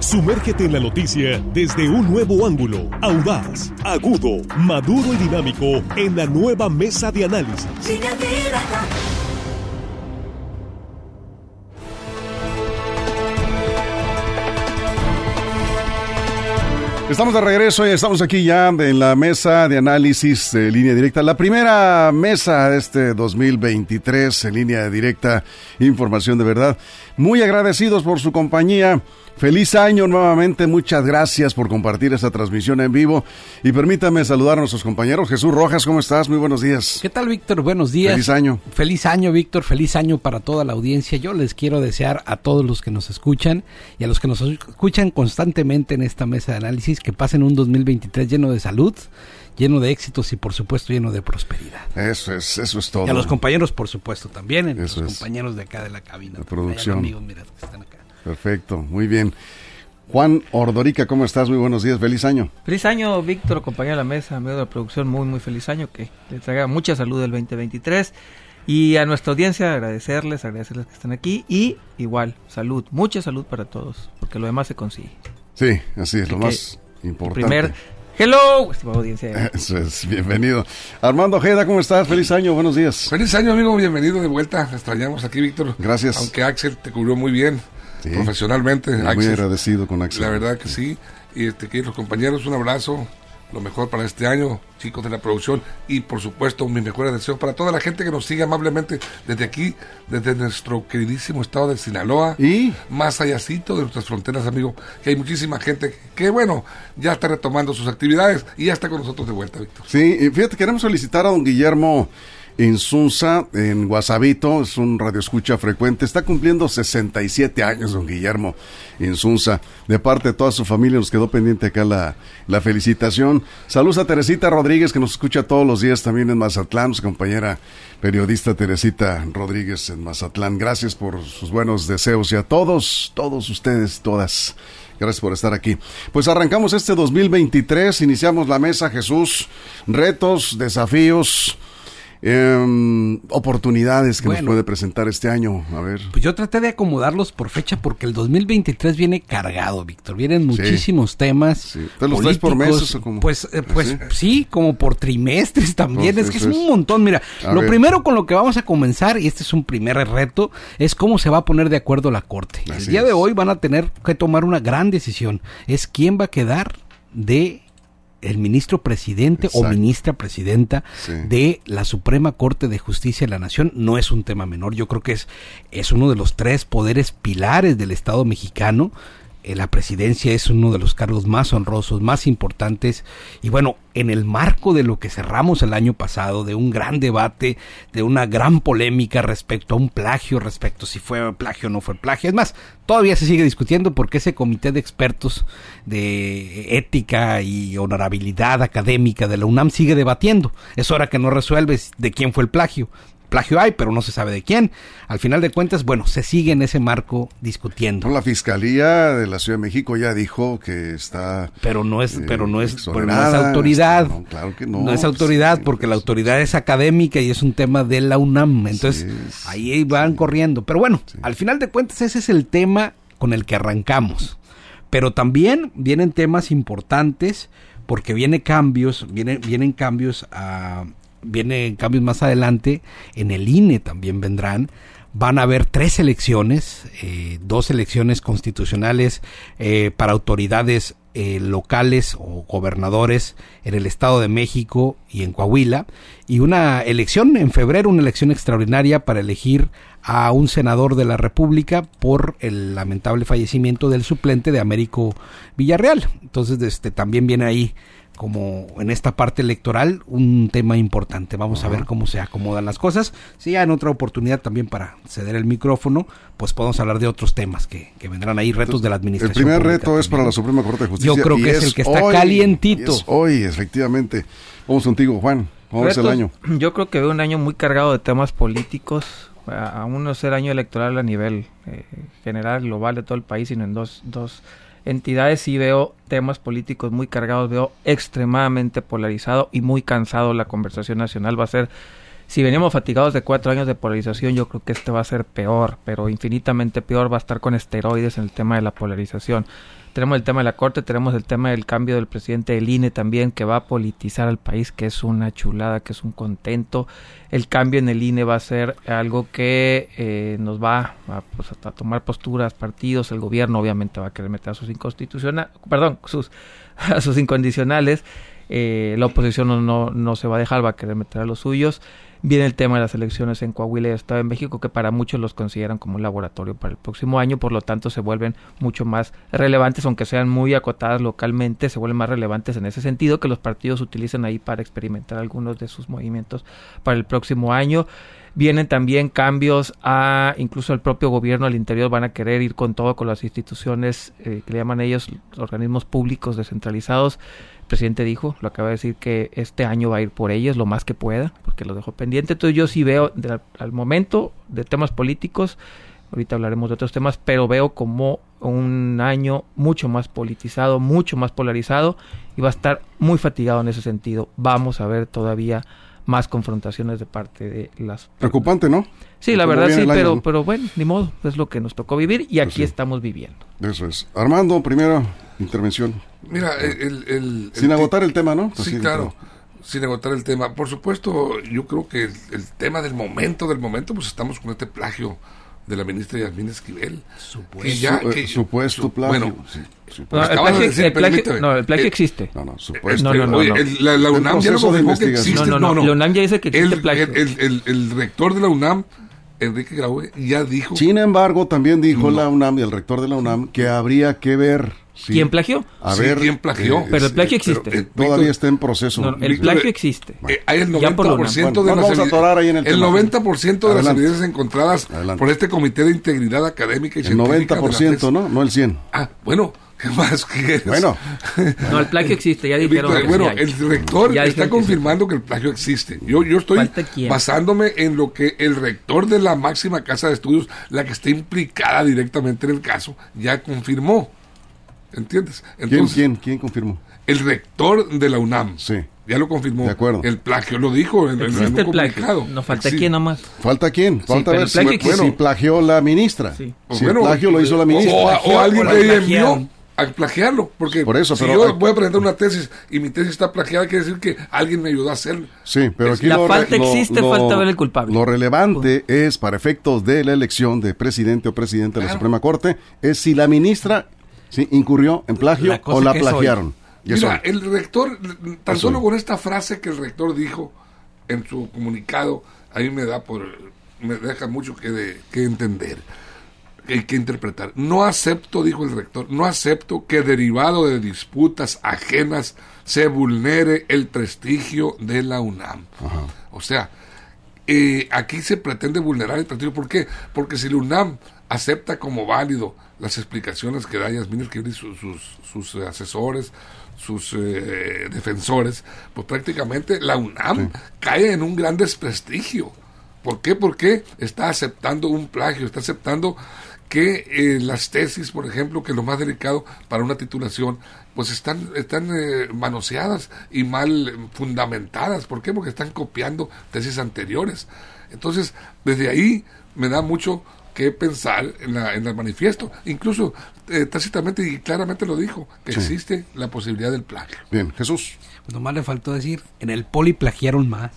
Sumérgete en la noticia desde un nuevo ángulo, audaz, agudo, maduro y dinámico en la nueva mesa de análisis. Estamos de regreso y estamos aquí ya en la mesa de análisis de línea directa. La primera mesa de este 2023 en línea directa, información de verdad. Muy agradecidos por su compañía. Feliz año nuevamente, muchas gracias por compartir esta transmisión en vivo y permítame saludar a nuestros compañeros. Jesús Rojas, ¿cómo estás? Muy buenos días. ¿Qué tal, Víctor? Buenos días. Feliz año. Feliz año, Víctor. Feliz año para toda la audiencia. Yo les quiero desear a todos los que nos escuchan y a los que nos escuchan constantemente en esta mesa de análisis que pasen un 2023 lleno de salud, lleno de éxitos y por supuesto lleno de prosperidad. Eso es, eso es todo. Y a los compañeros, por supuesto, también, a los compañeros de acá de la cabina. La producción. Amigos, mira, que están acá. Perfecto, muy bien. Juan Ordorica, ¿cómo estás? Muy buenos días, feliz año. Feliz año, Víctor, compañero de la mesa, amigo de la producción, muy, muy feliz año, que les traiga mucha salud del 2023. Y a nuestra audiencia agradecerles, agradecerles que están aquí y igual, salud, mucha salud para todos, porque lo demás se consigue. Sí, así es, lo más importante. Primer, hello, estimada audiencia. Eso es, bienvenido. Armando Ojeda, ¿cómo estás? Feliz año, buenos días. Feliz año, amigo, bienvenido de vuelta. Te extrañamos aquí, Víctor. Gracias. Aunque Axel te cubrió muy bien profesionalmente. Muy agradecido con Axel. La verdad que sí. Y este, los compañeros, un abrazo. Lo mejor para este año, chicos de la producción. Y por supuesto, mis mejores deseos para toda la gente que nos sigue amablemente desde aquí, desde nuestro queridísimo estado de Sinaloa. Y más allácito de nuestras fronteras, amigo. Que hay muchísima gente que, bueno, ya está retomando sus actividades y ya está con nosotros de vuelta, Víctor. Sí, y fíjate, queremos felicitar a don Guillermo. Insunza, en Guasabito, es un radioescucha frecuente. Está cumpliendo 67 años, don Guillermo Insunza. De parte de toda su familia, nos quedó pendiente acá la, la felicitación. Saludos a Teresita Rodríguez, que nos escucha todos los días también en Mazatlán, su compañera periodista Teresita Rodríguez en Mazatlán. Gracias por sus buenos deseos y a todos, todos ustedes, todas. Gracias por estar aquí. Pues arrancamos este 2023, iniciamos la mesa Jesús, retos, desafíos, eh, oportunidades que nos puede presentar este año. A ver. Pues yo traté de acomodarlos por fecha porque el 2023 viene cargado, Víctor. Vienen muchísimos temas. Sí. los traes por meses o como? Pues, eh, pues ¿Sí? como por trimestres también. es que es un montón. Mira, lo primero con lo que vamos a comenzar, y este es un primer reto, es cómo se va a poner de acuerdo la Corte. el día de hoy van a tener que tomar una gran decisión. Es quién va a quedar de el ministro presidente o ministra presidenta de la Suprema Corte de Justicia de la Nación no es un tema menor. Yo creo que es, es uno de los tres poderes pilares del Estado mexicano. Eh, la presidencia es uno de los cargos más honrosos, más importantes. Y bueno, en el marco de lo que cerramos el año pasado, de un gran debate, de una gran polémica respecto a un plagio, respecto si fue plagio o no fue plagio. Es más, todavía se sigue discutiendo porque ese comité de expertos de ética y honorabilidad académica de la UNAM sigue debatiendo. Es hora que no resuelves de quién fue el plagio plagio hay, pero no se sabe de quién. Al final de cuentas, bueno, se sigue en ese marco discutiendo. la Fiscalía de la Ciudad de México ya dijo que está... Pero no es, pero no es, pero no es autoridad. No, claro que no. No es autoridad porque la autoridad es académica y es un tema de la UNAM. Entonces, ahí van corriendo. Pero bueno, al final de cuentas ese es el tema con el que arrancamos. Pero también vienen temas importantes porque vienen cambios, vienen, vienen cambios a vienen cambios más adelante, en el INE también vendrán. Van a haber tres elecciones, eh, dos elecciones constitucionales eh, para autoridades eh, locales o gobernadores en el Estado de México y en Coahuila, y una elección en febrero, una elección extraordinaria para elegir a un senador de la República por el lamentable fallecimiento del suplente de Américo Villarreal. Entonces, este, también viene ahí como en esta parte electoral un tema importante. Vamos a ver cómo se acomodan las cosas. Si ya en otra oportunidad también para ceder el micrófono, pues podemos hablar de otros temas que, vendrán ahí, retos de la administración. El primer reto es para la Suprema Corte de Justicia. Yo creo que es, el que está calientito. hoy, efectivamente. Vamos contigo, Juan. ¿Cómo es el año? Yo creo que veo un año muy cargado de temas políticos. Aún no ser año electoral a nivel eh, general, global de todo el país, sino en dos, dos entidades sí veo temas políticos muy cargados, veo extremadamente polarizado y muy cansado la conversación nacional. Va a ser si venimos fatigados de cuatro años de polarización, yo creo que este va a ser peor, pero infinitamente peor va a estar con esteroides en el tema de la polarización. Tenemos el tema de la Corte, tenemos el tema del cambio del presidente del INE también, que va a politizar al país, que es una chulada, que es un contento. El cambio en el INE va a ser algo que eh, nos va a, pues, tomar posturas, partidos, el gobierno obviamente va a querer meter a sus inconstitucionales, perdón, sus, a sus incondicionales. Eh, la oposición no, no, no se va a dejar, va a querer meter a los suyos. Viene el tema de las elecciones en Coahuila y Estado de México, que para muchos los consideran como un laboratorio para el próximo año, por lo tanto se vuelven mucho más relevantes, aunque sean muy acotadas localmente, se vuelven más relevantes en ese sentido, que los partidos utilizan ahí para experimentar algunos de sus movimientos para el próximo año. Vienen también cambios a incluso el propio gobierno al interior van a querer ir con todo con las instituciones eh, que le llaman ellos organismos públicos descentralizados presidente dijo, lo acaba de decir, que este año va a ir por ellos lo más que pueda, porque lo dejó pendiente. Entonces yo sí veo al momento de temas políticos, ahorita hablaremos de otros temas, pero veo como un año mucho más politizado, mucho más polarizado y va a estar muy fatigado en ese sentido. Vamos a ver todavía más confrontaciones de parte de las... Preocupante, ¿no? Sí, la verdad sí, pero, pero bueno, ni modo, es lo que nos tocó vivir y aquí estamos viviendo. Eso es. Armando, primera intervención. Mira, el... sin agotar el tema, ¿no? sí, claro, sin agotar el tema. Por supuesto, yo creo que el, tema del momento, del momento, pues estamos con este plagio de la ministra Yasmín Esquivel. Supuesto, eh, supuesto plagio. Bueno, sí, no, el plagio, el plagio, no, el plagio existe. No, no, supuesto. No, no, no, la, la, UNAM ya lo confirmó que existe. No, no, no, la UNAM ya dice que existe el, plagio. El, el, el, rector de la UNAM Enrique Graue ya dijo. Sin embargo, también dijo la UNAM y el rector de la UNAM que habría que ver. ¿Quién plagió? A ver, ¿quién plagió? Eh, pero el plagio existe. Eh, todavía está en proceso. el plagio existe. Eh, hay el 90% de las el, el 90% de las evidencias encontradas por este Comité de Integridad Académica y el Científica. El 90%, ¿no? No el 100. Ah, bueno. ¿Qué más quieres? Bueno. No, el plagio existe, ya dijeron. bueno, el rector está confirmando que el plagio existe. Yo, yo estoy basándome en lo que el rector de la máxima casa de estudios, la que está implicada directamente en el caso, ya confirmó. ¿Entiendes? Entonces, ¿Quién, quién, confirmó? El rector de la UNAM. Sí. Ya lo confirmó. De acuerdo. El plagio lo dijo en, Existe el plagio. No falta quién nomás. ¿Falta quién? Falta ver si, bueno, plagió la ministra. Sí. Si el plagio lo hizo la ministra. O, alguien le envió a plagiarlo, porque Por eso, si yo voy a presentar una tesis y mi tesis está plagiada, quiere decir que alguien me ayudó a hacerlo. Sí, pero aquí la falta existe, falta ver el culpable. Lo relevante es, para efectos de la elección de presidente o presidente de la Suprema Corte, es si la ministra ¿sí? incurrió en plagio o la plagiaron. Mira, el rector, tan solo con esta frase que el rector dijo en su comunicado, ahí me da por, me deja mucho que, de, que entender, que, que interpretar. No acepto, dijo el rector, no acepto que derivado de disputas ajenas se vulnere el prestigio de la UNAM. O sea, eh, aquí se pretende vulnerar el prestigio. ¿Por qué? Porque si la UNAM acepta como válido las explicaciones que da Yasmín Esquivel y sus, sus, asesores, sus eh, defensores, pues prácticamente la UNAM cae en un gran desprestigio. ¿Por qué? Porque está aceptando un plagio, está aceptando que eh, las tesis, por ejemplo, que es lo más delicado para una titulación, pues están, están eh, manoseadas y mal fundamentadas. ¿Por qué? Porque están copiando tesis anteriores. Entonces, desde ahí me da mucho que pensar en, la, en el manifiesto. Incluso eh, tácitamente y claramente lo dijo, que existe la posibilidad del plagio. Bien, Jesús. Pues nomás le faltó decir, en el poli plagiaron más.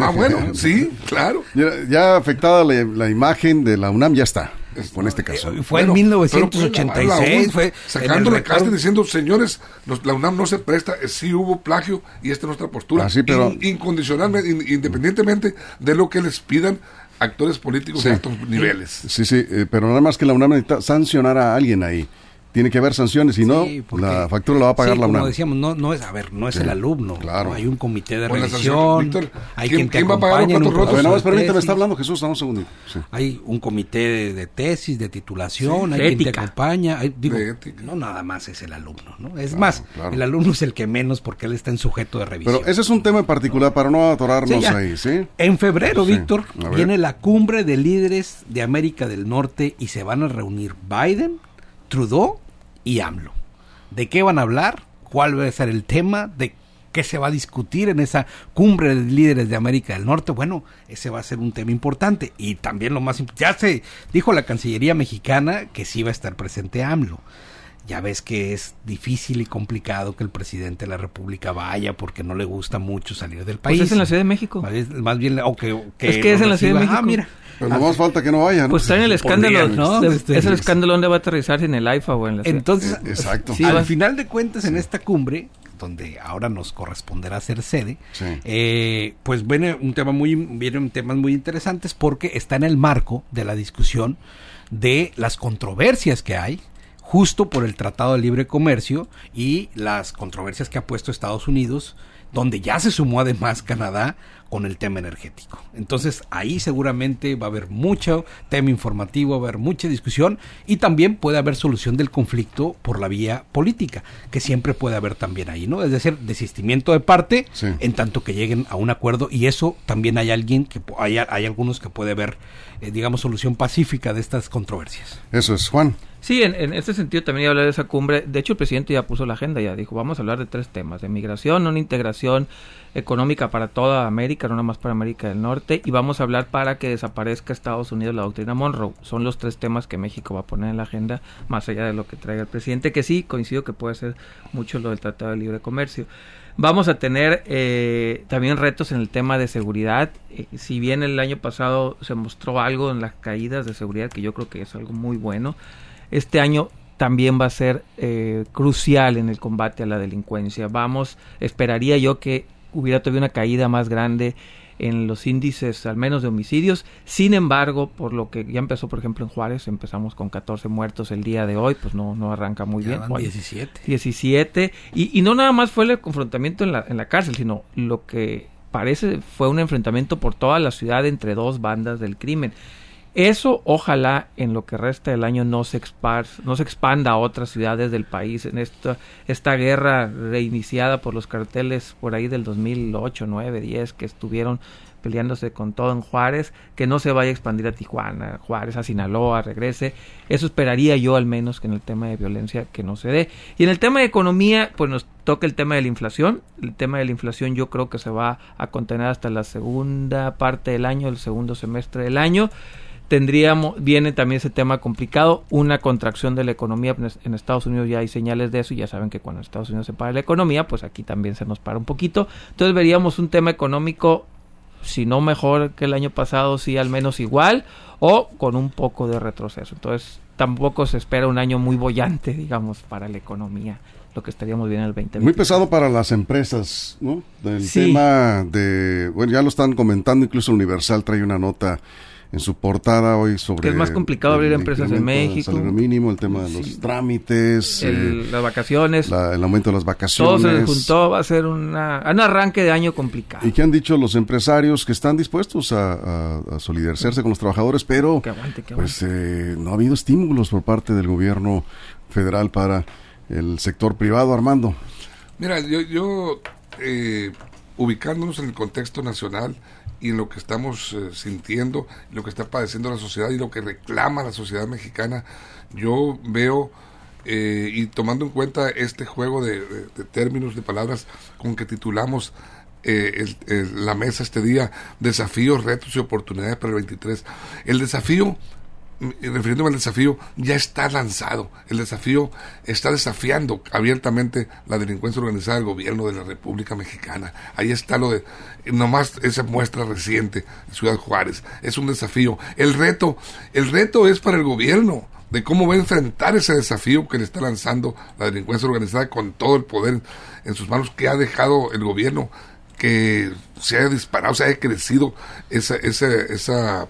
Ah, bueno, sí, claro. Ya, afectada la, imagen de la UNAM, ya está, con este caso. Eh, fue en 1986. fue sacando la carta diciendo, señores, la UNAM no se presta, eh, sí hubo plagio y esta es nuestra postura. Así, pero, incondicionalmente, independientemente de lo que les pidan actores políticos de altos niveles. Sí, sí, eh, pero nada más que la UNAM necesita sancionar a alguien ahí tiene que haber sanciones, si no, la factura la va a pagar la UNAM. Como decíamos, no, no es, a ver, no es el alumno. Claro. hay un comité de revisión. hay ¿quién, quien va a pagar los platos rotos? no, permíteme, está hablando Jesús, dame un segundito. Hay un comité de, tesis, de titulación, hay quien te acompaña. Hay, digo, no nada más es el alumno, ¿no? Es más, el alumno es el que menos porque él está en sujeto de revisión. Pero ese es un tema en particular para no atorarnos ahí, ¿sí? En febrero, Víctor, viene la cumbre de líderes de América del Norte y se van a reunir Biden, Trudeau y AMLO. ¿De qué van a hablar? ¿Cuál va a ser el tema? ¿De qué se va a discutir en esa cumbre de líderes de América del Norte. Bueno, ese va a ser un tema importante. Y también lo más importante, ya se dijo la Cancillería mexicana que sí va a estar presente AMLO ya ves que es difícil y complicado que el presidente de la República vaya porque no le gusta mucho salir del país. Pues es en la Ciudad de México. Más, bien, o que, es que es en la Ciudad de México. Ah, mira. Pero no más falta que no vaya, ¿no? Pues está en el escándalo, ¿no? Este, es el escándalo donde va a aterrizar en el AIFA o en la Entonces, eh, exacto. al final de cuentas, en esta cumbre, donde ahora nos corresponderá ser sede, eh, pues viene un tema muy, vienen temas muy interesantes porque está en el marco de la discusión de las controversias que hay justo por el Tratado de Libre Comercio y las controversias que ha puesto Estados Unidos, donde ya se sumó además Canadá con el tema energético. Entonces ahí seguramente va a haber mucho tema informativo, va a haber mucha discusión y también puede haber solución del conflicto por la vía política, que siempre puede haber también ahí, ¿no? Es decir, desistimiento de parte en tanto que lleguen a un acuerdo y eso también hay alguien que hay, hay algunos que puede ver, eh, digamos, solución pacífica de estas controversias. Eso es, Juan. Sí, en, en este sentido también iba a hablar de esa cumbre. De hecho, el presidente ya puso la agenda, ya dijo, vamos a hablar de tres temas, de migración, una integración económica para toda América, no nada más para América del Norte, y vamos a hablar para que desaparezca Estados Unidos la doctrina Monroe. Son los tres temas que México va a poner en la agenda, más allá de lo que traiga el presidente, que sí, coincido que puede ser mucho lo del Tratado de Libre Comercio. Vamos a tener eh, también retos en el tema de seguridad. Eh, si bien el año pasado se mostró algo en las caídas de seguridad, que yo creo que es algo muy bueno, este año también va a ser eh, crucial en el combate a la delincuencia. Vamos, esperaría yo que hubiera todavía una caída más grande en los índices, al menos de homicidios. Sin embargo, por lo que ya empezó, por ejemplo, en Juárez, empezamos con 14 muertos el día de hoy, pues no, no arranca muy bien. 17. 17. Y, y no nada más fue el confrontamiento en la, en la cárcel, sino lo que parece fue un enfrentamiento por toda la ciudad entre dos bandas del crimen. Eso ojalá en lo que resta del año no se, no se expanda a otras ciudades del país en esta, esta guerra reiniciada por los carteles por ahí del 2008, 9, 10 que estuvieron peleándose con todo en Juárez, que no se vaya a expandir a Tijuana, Juárez, a Sinaloa, regrese. Eso esperaría yo al menos que en el tema de violencia que no se dé. Y en el tema de economía, pues nos toca el tema de la inflación. El tema de la inflación yo creo que se va a contener hasta la segunda parte del año, el segundo semestre del año tendríamos, viene también ese tema complicado, una contracción de la economía. En Estados Unidos ya hay señales de eso y ya saben que cuando Estados Unidos se para la economía, pues aquí también se nos para un poquito. Entonces veríamos un tema económico, si no mejor que el año pasado, sí al menos igual o con un poco de retroceso. Entonces tampoco se espera un año muy bollante, digamos, para la economía lo que estaríamos bien en el 2020. Muy pesado para las empresas, ¿no? Del tema de, bueno, ya lo están comentando, incluso Universal trae una nota en su portada hoy sobre... Que es más complicado abrir empresas en México. El mínimo, el tema de los trámites. Eh, las vacaciones. el aumento de las vacaciones. Todo se juntó, va a ser una, un arranque de año complicado. ¿Y qué han dicho los empresarios que están dispuestos a, solidarizarse con los trabajadores, pero pues eh, no ha habido estímulos por parte del gobierno federal para el sector privado, Armando? Mira, yo, yo eh, ubicándonos en el contexto nacional, y en lo que estamos eh, sintiendo, lo que está padeciendo la sociedad y lo que reclama la sociedad mexicana, yo veo eh, y tomando en cuenta este juego de, términos, de palabras con que titulamos eh, la mesa este día, desafíos, retos y oportunidades para el 23. El desafío refiriéndome al desafío, ya está lanzado. El desafío está desafiando abiertamente la delincuencia organizada del gobierno de la República Mexicana. Ahí está lo de, nomás esa muestra reciente, Ciudad Juárez. Es un desafío. El reto, el reto es para el gobierno de cómo va a enfrentar ese desafío que le está lanzando la delincuencia organizada con todo el poder en sus manos que ha dejado el gobierno que se haya disparado, se haya crecido esa, esa, esa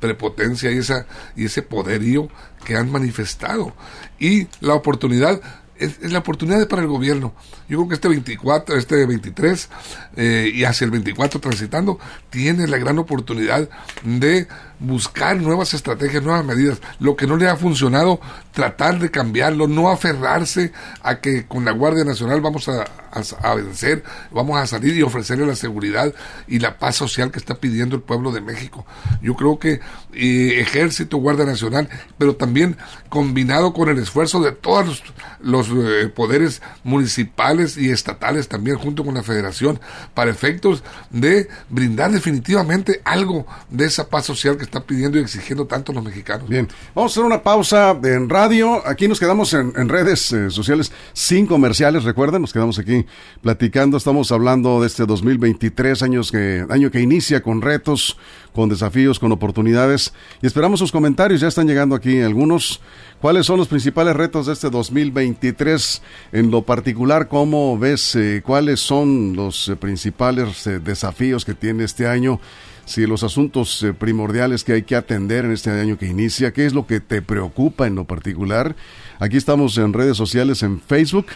prepotencia y, esa, y ese poderío que han manifestado. Y la oportunidad es, la oportunidad para el gobierno. Yo creo que este 24, este 23 eh, y hacia el 24 transitando, tiene la gran oportunidad de buscar nuevas estrategias, nuevas medidas. Lo que no le ha funcionado, tratar de cambiarlo, no aferrarse a que con la Guardia Nacional vamos a, vencer, vamos a salir y ofrecerle la seguridad y la paz social que está pidiendo el pueblo de México. Yo creo que eh, Ejército, Guardia Nacional, pero también combinado con el esfuerzo de todos los, eh, poderes municipales y estatales también junto con la federación para efectos de brindar definitivamente algo de esa paz social que están pidiendo y exigiendo tanto los mexicanos. Bien, vamos a hacer una pausa en radio. Aquí nos quedamos en, redes eh, sociales sin comerciales, recuerden, nos quedamos aquí platicando. Estamos hablando de este 2023, años que, año que inicia con retos, con desafíos, con oportunidades. Y esperamos sus comentarios, ya están llegando aquí algunos. ¿Cuáles son los principales retos de este 2023? En lo particular, ¿cómo ves eh, cuáles son los eh, principales desafíos que tiene este año? Si los asuntos eh, primordiales que hay que atender en este año que inicia, qué es lo que te preocupa en lo particular. Aquí estamos en redes sociales, en Facebook,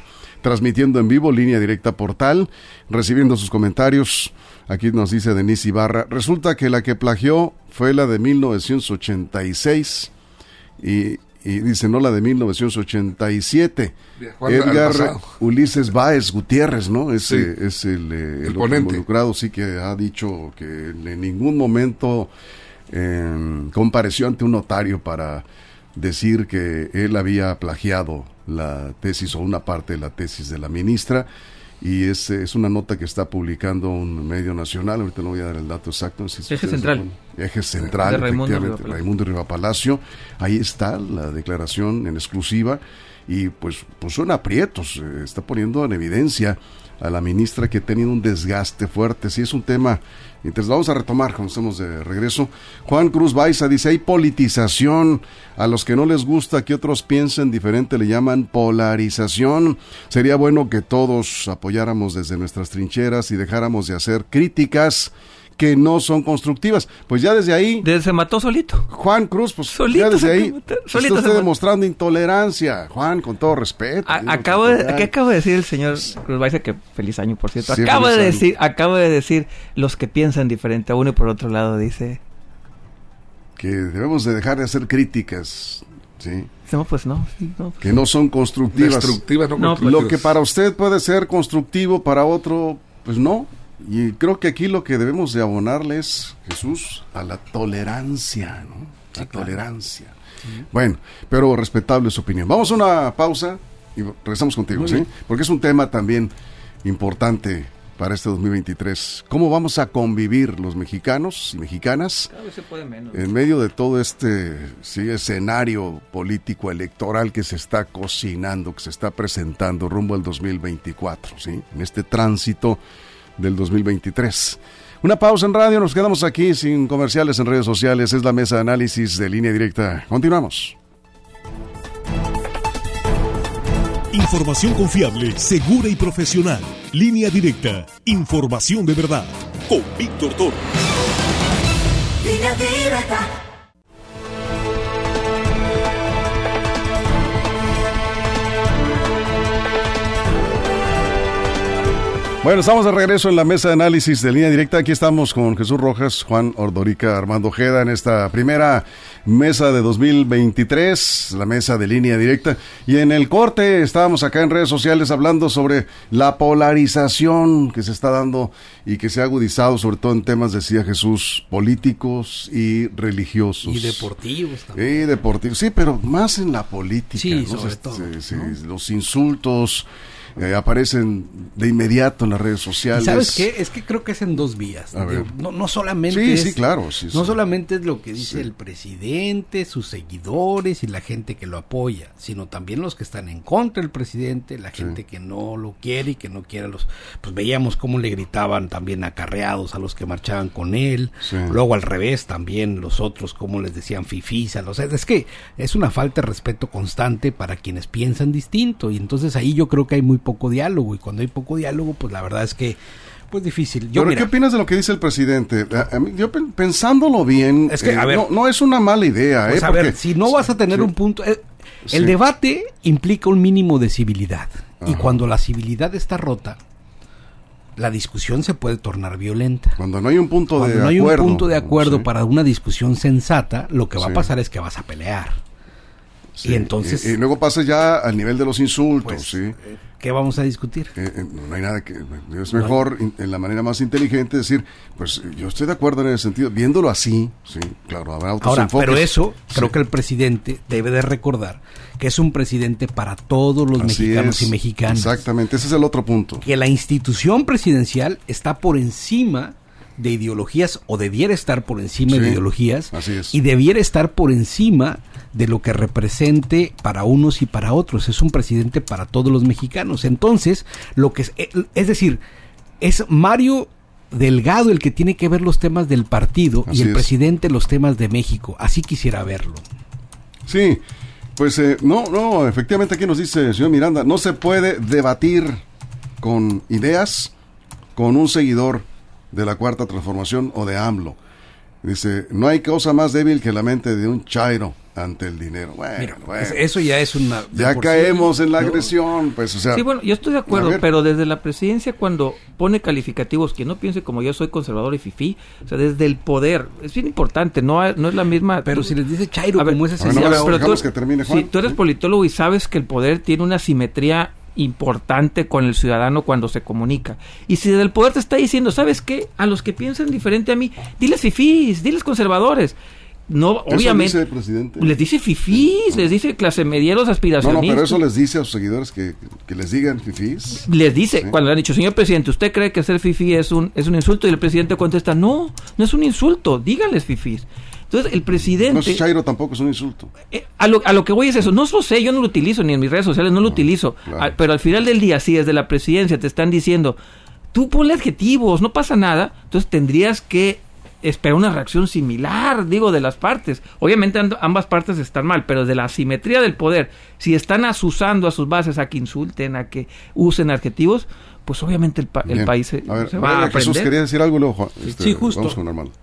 transmitiendo en vivo, línea directa portal, recibiendo sus comentarios. Aquí nos dice Denise Ibarra, resulta que la que plagió fue la de 1986 y y dice, no la de 1987. Edgar Ulises Báez Gutiérrez, ¿no? Ese es el, eh, el, involucrado, sí que ha dicho que en ningún momento em, compareció ante un notario para decir que él había plagiado la tesis o una parte de la tesis de la ministra y es, es una nota que está publicando un medio nacional, ahorita no voy a dar el dato exacto. Eje Central. Eje Central, efectivamente, Raimundo Riva Palacio. Ahí está la declaración en exclusiva y pues, pues son aprietos, está poniendo en evidencia a la ministra que ha tenido un desgaste fuerte. Sí, es un tema entonces vamos a retomar cuando estemos de regreso. Juan Cruz Baiza dice, hay politización. A los que no les gusta que otros piensen diferente le llaman polarización. Sería bueno que todos apoyáramos desde nuestras trincheras y dejáramos de hacer críticas que no son constructivas. Pues ya desde ahí... Desde se mató solito. Juan Cruz, pues solito ya desde ahí solito está demostrando intolerancia. Juan, con todo respeto. acabo de, ¿Qué acabo de decir el señor Cruz Baiza? Que feliz año, por cierto. acabo de decir, acabo de decir los que piensan diferente a uno y por otro lado dice... Que debemos de dejar de hacer críticas. Sí. No, pues no, Que no son constructivas. Destructivas, no, Lo que para usted puede ser constructivo, para otro, pues no. Y creo que aquí lo que debemos de abonarle es, Jesús, a la tolerancia, ¿no? La tolerancia. Bueno, pero respetable su opinión. Vamos a una pausa y regresamos contigo, ¿sí? Porque es un tema también importante para este 2023. ¿Cómo vamos a convivir los mexicanos y mexicanas en medio de todo este sí, escenario político electoral que se está cocinando, que se está presentando rumbo al 2024, ¿sí? En este tránsito del 2023. Una pausa en radio, nos quedamos aquí sin comerciales en redes sociales, es la mesa de análisis de línea directa. Continuamos. Información confiable, segura y profesional. Línea directa, información de verdad. Con Víctor Toro. Línea directa. Bueno, estamos de regreso en la mesa de análisis de línea directa. Aquí estamos con Jesús Rojas, Juan Ordorica, Armando Ojeda en esta primera mesa de 2023, la mesa de línea directa. Y en el corte estábamos acá en redes sociales hablando sobre la polarización que se está dando y que se ha agudizado, sobre todo en temas, decía Jesús, políticos y religiosos. Y deportivos también. Y deportivos, sí, pero más en la política. Sí, sobre todo, Los insultos eh, aparecen de inmediato en las redes sociales. ¿Sabes qué? Es que creo que es en dos vías. No, no solamente sí, sí, claro, no solamente es lo que dice el presidente, sus seguidores y la gente que lo apoya, sino también los que están en contra del presidente, la gente que no lo quiere y que no quiere a los pues veíamos cómo le gritaban también acarreados a los que marchaban con él. Luego al revés también los otros cómo les decían fifis a los es que es una falta de respeto constante para quienes piensan distinto y entonces ahí yo creo que hay muy poco diálogo y cuando hay poco diálogo, pues la verdad es que pues difícil. Yo, ¿qué opinas de lo que dice el presidente? yo pensándolo bien, es que, eh, no, es una mala idea. Pues eh, a ver, si no vas a tener un punto... Eh, el debate implica un mínimo de civilidad. Y cuando la civilidad está rota, la discusión se puede tornar violenta. Cuando no hay un punto Cuando de no hay acuerdo. un punto de acuerdo para una discusión sensata, lo que va a pasar es que vas a pelear. Y entonces... Y, luego pasa ya al nivel de los insultos, pues, ¿sí? Eh, ¿Qué vamos a discutir? Eh, eh, no hay nada que... Es mejor, en la manera más inteligente, decir, pues yo estoy de acuerdo en ese sentido. Viéndolo así, sí, claro, habrá otros Ahora, enfoques. pero eso, creo que el presidente debe de recordar que es un presidente para todos los Así mexicanos es, y mexicanas. Exactamente, ese es el otro punto. Que la institución presidencial está por encima de ideologías o debiera estar por encima Sí, de ideologías así es. y debiera estar por encima de lo que represente para unos y para otros. Es un presidente para todos los mexicanos. Entonces, lo que es, eh, es decir, es Mario Delgado el que tiene que ver los temas del partido Así y el es. presidente los temas de México. Así quisiera verlo. Sí, pues eh, no, no, efectivamente aquí nos dice el señor Miranda, no se puede debatir con ideas con un seguidor de la cuarta transformación o de AMLO. Dice, no hay cosa más débil que la mente de un chairo ante el dinero. Bueno, Mira, bueno. es- eso ya es una... ya caemos en la no, agresión, pues, o sea, Sí, bueno, yo estoy de acuerdo, pero desde la presidencia cuando pone calificativos, que no piense como yo soy conservador y fifí, o sea, desde el poder, es bien importante, no, no es la misma... Pero tú- si les dice Chairo, A ver, como ver, no, pero dejamos que termine, Juan. si tú eres politólogo y sabes que el poder tiene una simetría importante con el ciudadano cuando se comunica. Y si del poder te está diciendo, ¿sabes qué? A los que piensan diferente a mí, diles fifís, diles conservadores. No, obviamente. dice el presidente. Les dice fifís, les dice clase medieros no, no, aspiracionistas. pero eso les dice a sus seguidores que, que les digan fifís. Les dice, Sí. cuando le han dicho, señor presidente, ¿usted cree que ser fifí es un, es un insulto? Y el presidente contesta, no, no es un insulto, díganles fifís. Entonces, el No, presidente... chairo tampoco es un insulto. Eh, a, lo, a lo que voy es eso, no lo sé, yo no lo utilizo ni en mis redes sociales, no lo utilizo, claro. Ah, pero al final del día, si desde la presidencia te están diciendo, tú ponle adjetivos, no pasa nada, entonces tendrías que esperar una reacción similar, digo, de las partes. Obviamente ambas partes están mal, pero de la asimetría del poder, si están asusando a sus bases a que insulten, a que usen adjetivos, pues obviamente el, pa- el país se, a ver, se va a Jesús aprender. quería decir algo y luego Juan, este, Sí, justo.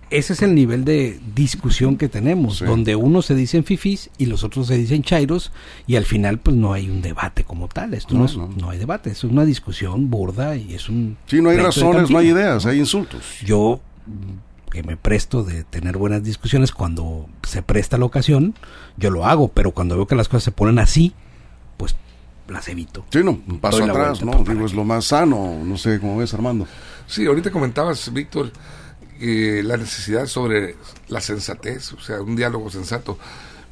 Ese es el nivel de discusión que tenemos, Sí. donde unos se dicen fifís y los otros se dicen chairos y al final pues no hay un debate como tal. Esto no, No, es, no. no hay debate, es una discusión burda y es un... Sí, no hay razones, no hay ideas, hay insultos. Yo que me presto de tener buenas discusiones cuando se presta la ocasión, yo lo hago, pero cuando veo que las cosas se ponen así, pues las evito. Sí, no, un paso Doy atrás, ¿no? ¿para Digo, es lo más sano, no sé cómo ves, Armando. Sí, ahorita comentabas, Víctor, eh, la necesidad sobre la sensatez, o sea, un diálogo sensato.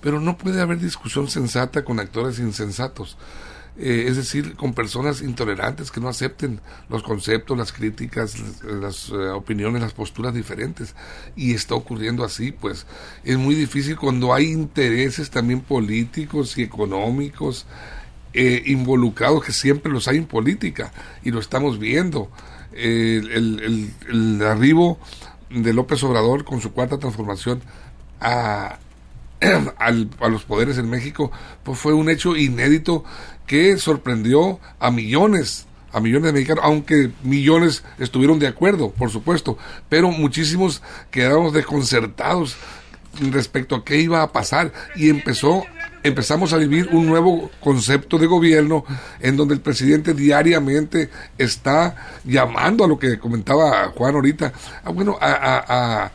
Pero no puede haber discusión sensata con actores insensatos. Eh, es decir, con personas intolerantes que no acepten los conceptos, las críticas, las, eh, opiniones, las posturas diferentes. Y está ocurriendo así, pues es muy difícil cuando hay intereses también políticos y económicos eh, involucrados, que siempre los hay en política, y lo estamos viendo. El, el- el arribo de López Obrador con su cuarta transformación a, al- a los poderes en México, pues fue un hecho inédito que sorprendió a millones, a millones de mexicanos, aunque millones estuvieron de acuerdo, por supuesto, pero muchísimos quedaron desconcertados respecto a qué iba a pasar. Y empezó empezamos a vivir un nuevo concepto de gobierno en donde el presidente diariamente está llamando a lo que comentaba Juan ahorita, a, bueno, a-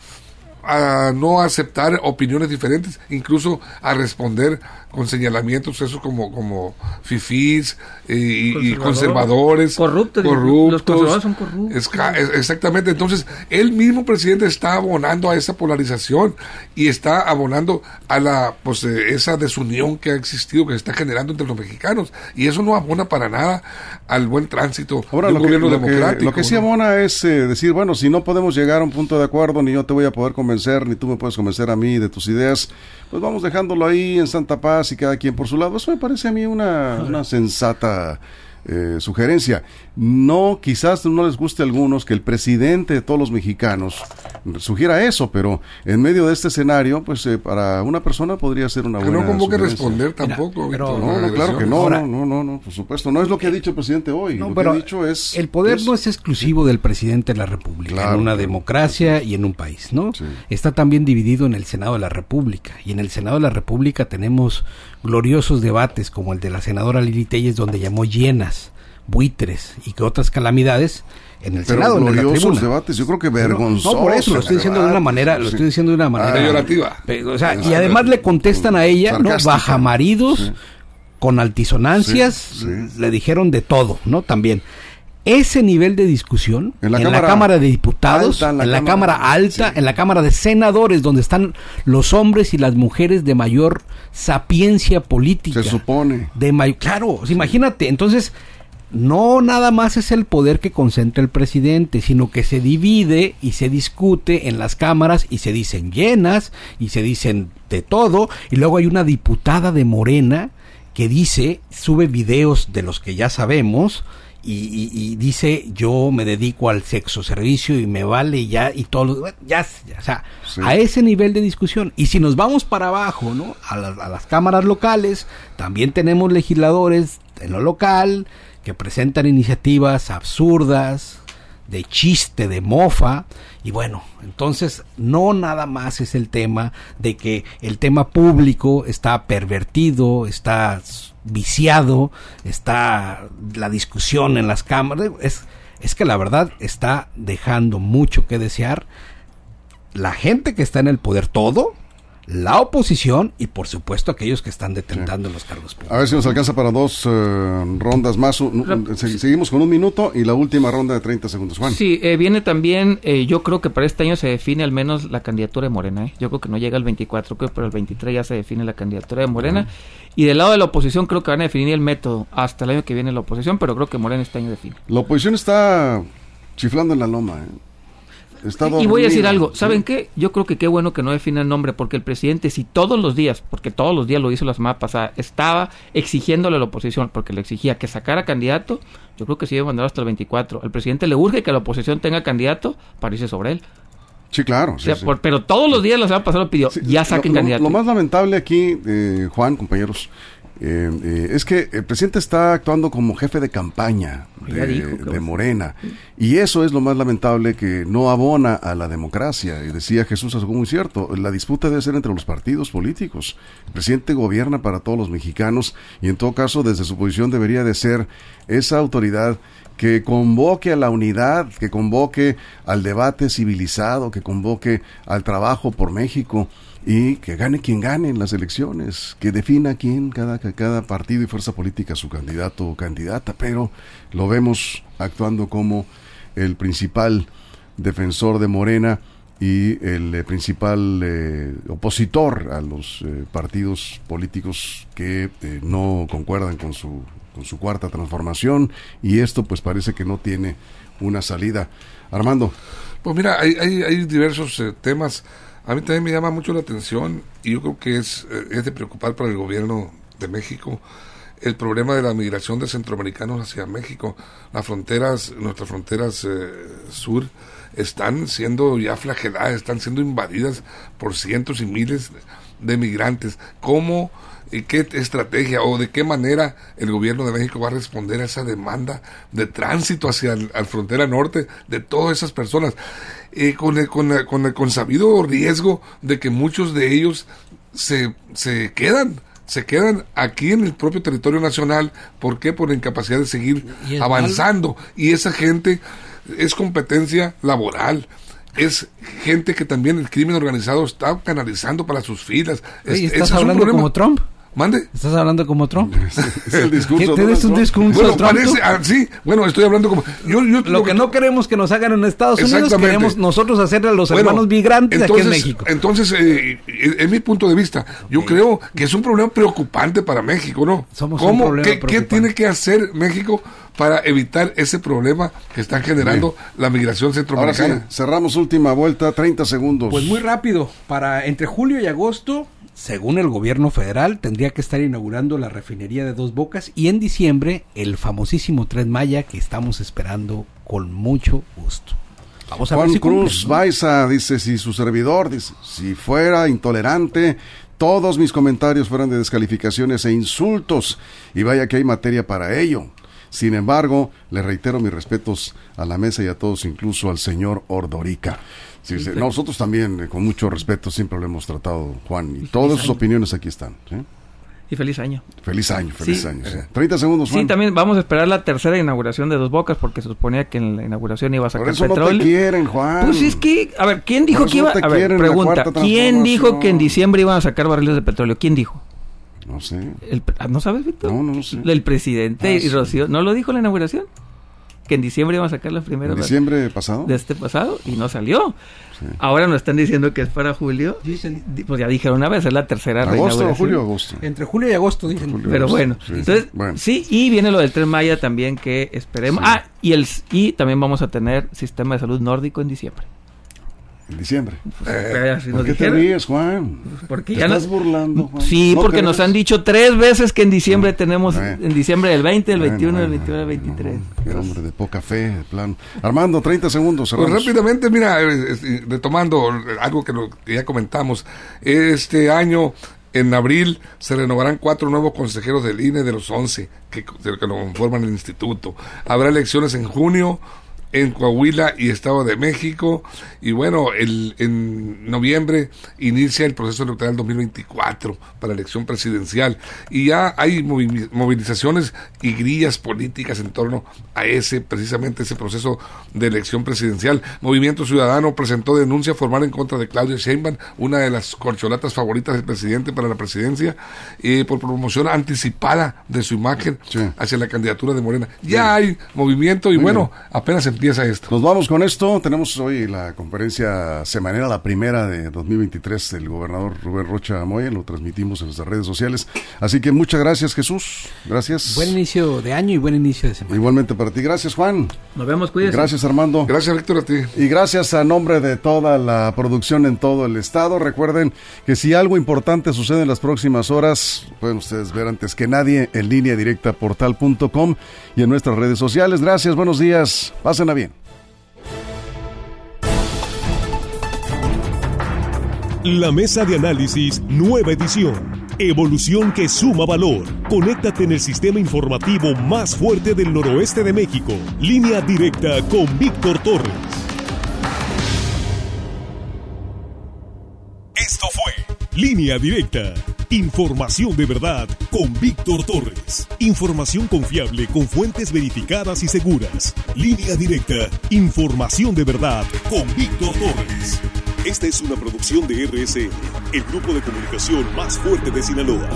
a no aceptar opiniones diferentes, incluso a responder con señalamientos, eso como, como fifís y, y Conservador. conservadores, Corruptos, los corruptos. conservadores son corruptos. Exactamente, entonces el mismo presidente está abonando a esa polarización y está abonando a la pues eh, esa desunión que ha existido, que se está generando entre los mexicanos y eso no abona para nada al buen tránsito Ahora, de lo un que, gobierno lo que- democrático. lo que sí ¿no? abona es eh, decir, bueno, si no podemos llegar a un punto de acuerdo, ni yo te voy a poder convencer, ni tú me puedes convencer a mí de tus ideas, pues vamos dejándolo ahí en Santa Paz y cada quien por su lado. Eso me parece a mí una, una sensata eh, sugerencia. No, quizás no les guste a algunos que el presidente de todos los mexicanos sugiera eso, pero en medio de este escenario, pues eh, para una persona podría ser una que buena no convoque responder tampoco. pero- No, la no, claro que no, Ahora- no, no, no, no, por supuesto. No es lo que ha dicho el presidente hoy. No, lo pero que ha dicho es... el poder no es exclusivo del presidente de la República, Claro, en una claro. democracia y en un país, ¿no? Sí. Está también dividido en el Senado de la República. Y en el Senado de la República tenemos gloriosos debates como el de la senadora Lili Telles donde llamó llenas buitres y que otras calamidades en el Pero Senado, en la tribuna. debates, yo creo que vergonzosos. No, por eso lo estoy diciendo de una manera, lo estoy diciendo de una manera peyorativa. o sea, y además le contestan a ella, ¿no? Baja maridos, con altisonancias, le dijeron de todo, ¿no? También ese nivel de discusión en la, cámara, de Diputados, en la, cámara, Alta, en la Cámara de Senadores, donde están los hombres y las mujeres de mayor sapiencia política. Se supone. De claro, imagínate, entonces no nada más es el poder que concentra el presidente, sino que se divide y se discute en las cámaras y se dicen llenas y se dicen de todo, y luego hay una diputada de Morena que dice, sube videos de los que ya sabemos, y, dice yo me dedico al sexo servicio y me vale ya y todo ya, ya o sea a ese nivel de discusión. Y si nos vamos para abajo no a, a, las cámaras locales también tenemos legisladores en lo local que presentan iniciativas absurdas de chiste, de mofa. Y bueno, entonces no nada más es el tema de que el tema público está pervertido, está viciado, está la discusión en las cámaras. Es, es que la verdad está dejando mucho que desear. La gente que está en el poder, todo, la oposición y por supuesto aquellos que están detentando los cargos públicos. A ver si nos alcanza para dos eh, rondas más. seguimos con un minuto y la última ronda de 30 segundos. Juan. Sí, eh, viene también, eh, yo creo que para este año se define al menos la candidatura de Morena. Yo creo que no llega al 24, creo que para el 23 ya se define la candidatura de Morena. Y del lado de la oposición creo que van a definir el método hasta el año que viene la oposición, pero creo que Morena este año define. La oposición está chiflando en la loma. ¿eh? Y voy a decir algo, ¿saben qué? Yo creo que qué bueno que no defina el nombre, porque el presidente, si todos los días, porque todos los días lo hizo la semana pasada, estaba exigiéndole a la oposición, porque le exigía que sacara candidato, yo creo que sí debe mandar hasta el 24. Al presidente le urge que la oposición tenga candidato para irse sobre él. Sí, claro. pero todos los días la semana pasada lo pidió, ya saquen candidato. Lo, más lamentable aquí, eh, Juan, compañeros, eh, eh, es que el presidente está actuando como jefe de campaña de, Morena y eso es lo más lamentable que no abona a la democracia. Y decía Jesús algo muy cierto, la disputa debe ser entre los partidos políticos. El presidente gobierna para todos los mexicanos y en todo caso desde su posición debería de ser esa autoridad que convoque a la unidad, que convoque al debate civilizado, que convoque al trabajo por México y que gane quien gane en las elecciones, que defina quién, cada, cada partido y fuerza política su candidato o candidata, pero lo vemos actuando como el principal defensor de Morena y el eh, principal eh, opositor a los eh, partidos políticos que no concuerdan con su, con su cuarta transformación y esto pues parece que no tiene una salida. Armando. Pues mira, hay, hay diversos temas a mí también me llama mucho la atención y yo creo que es, eh, es de preocupar para el gobierno de México el problema de la migración de centroamericanos hacia México. Las fronteras, nuestras fronteras eh, sur están siendo ya flageladas, están siendo invadidas por cientos y miles de migrantes. ¿Cómo y qué estrategia o de qué manera el gobierno de México va a responder a esa demanda de tránsito hacia la frontera norte de todas esas personas, eh, con, el, con, el, con el consabido riesgo de que muchos de ellos se, se quedan se quedan aquí en el propio territorio nacional. ¿Por qué? Por la incapacidad de seguir avanzando. Y esa gente es competencia laboral. Es gente que también el crimen organizado está canalizando para sus filas. ¿Estás hablando como Trump? ¿Mande? ¿Estás hablando como Trump? es el discurso. ¿Tienes un discurso bueno, Parece, ah, sí, bueno, estoy hablando como... Yo, yo, lo, que, no queremos que nos hagan en Estados Unidos, queremos nosotros hacerle a los hermanos migrantes aquí en México. Entonces, eh, es mi punto de vista. Yo creo que es un problema preocupante para México, ¿no? Somos ¿Cómo, un ¿qué, ¿Qué tiene que hacer México para evitar ese problema que están generando la migración centroamericana? Ahora sí, cerramos última vuelta, 30 segundos. Pues muy rápido, para entre julio y agosto según el gobierno federal, tendría que estar inaugurando la refinería de Dos Bocas y en diciembre el famosísimo Tren Maya que estamos esperando con mucho gusto. Vamos a Juan ver Cruz Baiza dice, si su servidor, dice, si fuera intolerante, todos mis comentarios fueran de descalificaciones e insultos, y vaya que hay materia para ello. Sin embargo, le reitero mis respetos a la mesa y a todos, incluso al señor Ordorica. Nosotros también, eh, con mucho respeto, siempre lo hemos tratado, Juan, y todas sus opiniones aquí están. Y feliz año. Feliz año, feliz año. 30 segundos. Juan. Sí, también vamos a esperar la tercera inauguración de Dos Bocas porque se suponía que en la inauguración iba a sacar Por eso petróleo. No te quieren, Juan. Pues es que, a ver, ¿quién dijo que iba a ver, pregunta, ¿quién dijo que en diciembre iban a sacar barriles de petróleo? ¿Quién dijo? No sé. Ah, ¿No sabes, Víctor? No, no sé. El presidente ah, y Rocío, ¿no lo dijo en la inauguración? Que en diciembre iban a sacar las primeras. ¿En diciembre pasado? De este pasado y no salió. Ahora nos están diciendo que es para julio. Pues ya dijeron una vez, es la tercera ¿Agosto o julio agosto? Entre julio y agosto dicen. Pero bueno, entonces, sí, y viene lo del Tren Maya también que esperemos. Ah, y, el, y también vamos a tener sistema de salud nórdico en diciembre. En diciembre. Eh, ¿Por qué te ríes, Juan? Porque ¿Te estás burlando, Juan? Sí, porque nos han dicho tres veces que en diciembre tenemos, en diciembre del 20, el 21, el 21, el 23. qué hombre de poca fe, de plan. Armando, 30 segundos. Pues rápidamente, mira, retomando algo que, lo, que ya comentamos, este año en abril se renovarán cuatro nuevos consejeros del INE de los 11 que, que lo conforman el instituto. Habrá elecciones en junio, en Coahuila y Estado de México. Y bueno, el, en noviembre inicia el proceso electoral 2024 para elección presidencial. Y ya hay movilizaciones y grillas políticas en torno a ese, precisamente ese proceso de elección presidencial. Movimiento Ciudadano presentó denuncia formal en contra de Claudia Sheinbaum, una de las corcholatas favoritas del presidente para la presidencia, eh, por promoción anticipada de su imagen hacia la candidatura de Morena. Ya hay movimiento y bueno, apenas empieza esto. Nos vamos con esto. Tenemos hoy la conferencia semanera, la primera de 2023 del gobernador Rubén Rocha Moya. Lo transmitimos en nuestras redes sociales. Así que muchas gracias, Jesús. Gracias. Buen inicio de año y buen inicio de semana. Igualmente para ti. Gracias, Juan. Nos vemos, cuídense. Gracias, Armando. Gracias, Víctor, a ti. Y gracias a nombre de toda la producción en todo el estado. Recuerden que si algo importante sucede en las próximas horas, pueden ustedes ver antes que nadie en línea directa portal.com y en nuestras redes sociales. Gracias, buenos días. Pasen a bien. La mesa de análisis, nueva edición. Evolución que suma valor. Conéctate en el sistema informativo más fuerte del noroeste de México. Línea directa con Víctor Torres. Esto fue Línea Directa. Información de verdad con Víctor Torres. Información confiable con fuentes verificadas y seguras. Línea Directa. Información de verdad con Víctor Torres. Esta es una producción de RSN, el grupo de comunicación más fuerte de Sinaloa.